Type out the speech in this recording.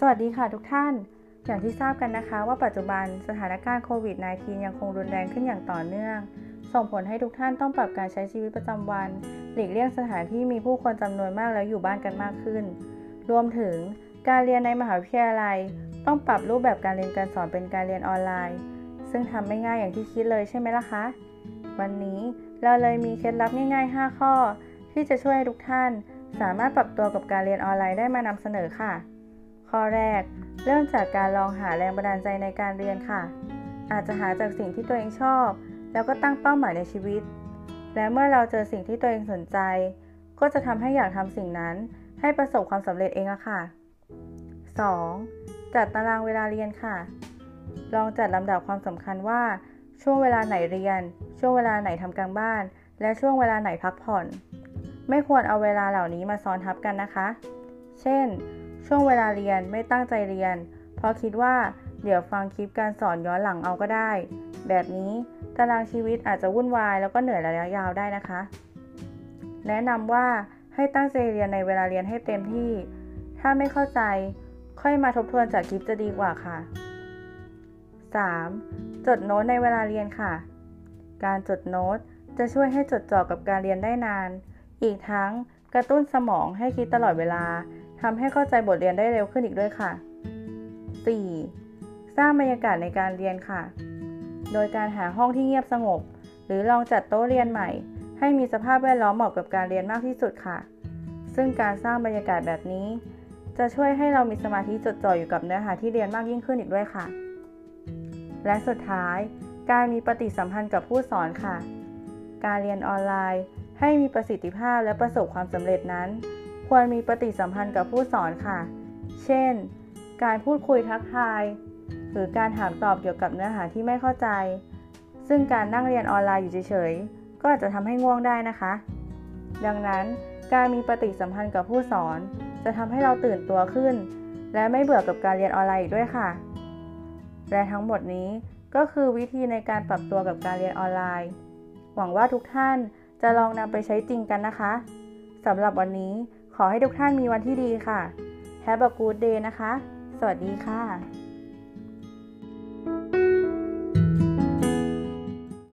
สวัสดีค่ะทุกท่าน อย่างที่ทราบกันนะคะ ว่าปัจจุบันสถานการณ์โควิด -19 ยังคงรุนแรงขึ้นอย่างต่อเนื่อง ส่งผลให้ทุกท่านต้องปรับการใช้ชีวิตประจำวัน หลีกเลี่ยงสถานที่มีผู้คนจำนวนมากแล้วอยู่บ้านกันมากขึ้น รวมถึงการเรียนในมหาวิทยาลัย ต้องปรับรูปแบบการเรียนการสอนเป็นการเรียนออนไลน์ ซึ่งทำไม่ง่ายอย่างที่คิดเลยใช่ไหมล่ะคะ วันนี้เราเลยมีเคล็ดลับง่าย ๆ 5 ข้อ ที่จะช่วยให้ทุกท่าน สามารถปรับตัวกับการเรียนออนไลน์ได้มานำเสนอค่ะ ข้อแรก เริ่มจากการลองหาแรงบันดาลใจในการเรียนค่ะ อาจจะหาจากสิ่งที่ตัวเองชอบ แล้วก็ตั้งเป้าหมายในชีวิต และเมื่อเราเจอสิ่งที่ตัวเองสนใจ ก็จะทำให้อยากทำสิ่งนั้น ให้ประสบความสำเร็จเองอะค่ะ 2. จัดตารางเวลาเรียนค่ะ ลองจัดลำดับความสำคัญว่า ช่วงเวลาไหนเรียน ช่วงเวลาไหนทำการบ้าน และช่วงเวลาไหนพักผ่อน ไม่ควรเอาเวลาเหล่านี้มาซ้อนทับกันนะคะ เช่น ช่วงเวลาเรียนไม่ตั้งใจเรียน เพราะคิดว่าเดี๋ยวฟังคลิปการสอนย้อนหลังเอาก็ได้ แบบนี้ตารางชีวิตอาจจะวุ่นวายแล้วก็เหนื่อยระยะยาวได้นะคะ แนะนำว่าให้ตั้งใจเรียนในเวลาเรียนให้เต็มที่ ถ้าไม่เข้าใจ ค่อยมาทบทวนจากคลิปจะดีกว่าค่ะ 3. จดโน้ตในเวลาเรียนค่ะ การจดโน้ตจะช่วยให้จดจ่อกับการเรียนได้นาน อีกทั้งกระตุ้นสมองให้คิดตลอดเวลา ทำให้เข้าใจบทเรียนได้เร็วขึ้นอีกด้วยค่ะ 4. สร้างบรรยากาศในการเรียนค่ะ โดยการหาห้องที่เงียบสงบ หรือลองจัดโต๊ะเรียนใหม่ ให้มีสภาพแวดล้อมเหมาะกับการเรียนมากที่สุดค่ะ ซึ่งการสร้างบรรยากาศแบบนี้ จะช่วยให้เรามีสมาธิจดจ่ออยู่กับเนื้อหาที่เรียนมากยิ่งขึ้นอีกด้วยค่ะ และสุดท้าย การมีปฏิสัมพันธ์กับผู้สอนค่ะ การเรียนออนไลน์ ให้มีประสิทธิภาพและประสบความสำเร็จนั้น ควรมีปฏิสัมพันธ์กับผู้สอนค่ะ เช่น การพูดคุยทักทาย หรือการถามตอบเกี่ยวกับเนื้อหาที่ไม่เข้าใจ ซึ่งการนั่งเรียนออนไลน์อยู่เฉยๆ ก็อาจจะทำให้ง่วงได้นะคะ ดังนั้นการมีปฏิสัมพันธ์กับผู้สอน จะทำให้เราตื่นตัวขึ้น และไม่เบื่อกับการเรียนออนไลน์อีกด้วยค่ะ และทั้งหมดนี้ก็คือวิธีในการปรับตัวกับการเรียนออนไลน์ หวังว่าทุกท่านจะลองนำไปใช้จริงกันนะคะสำหรับวันนี้ ขอให้ทุกท่านมีวันที่ดีค่ะ Have a good day นะคะ สวัสดีค่ะ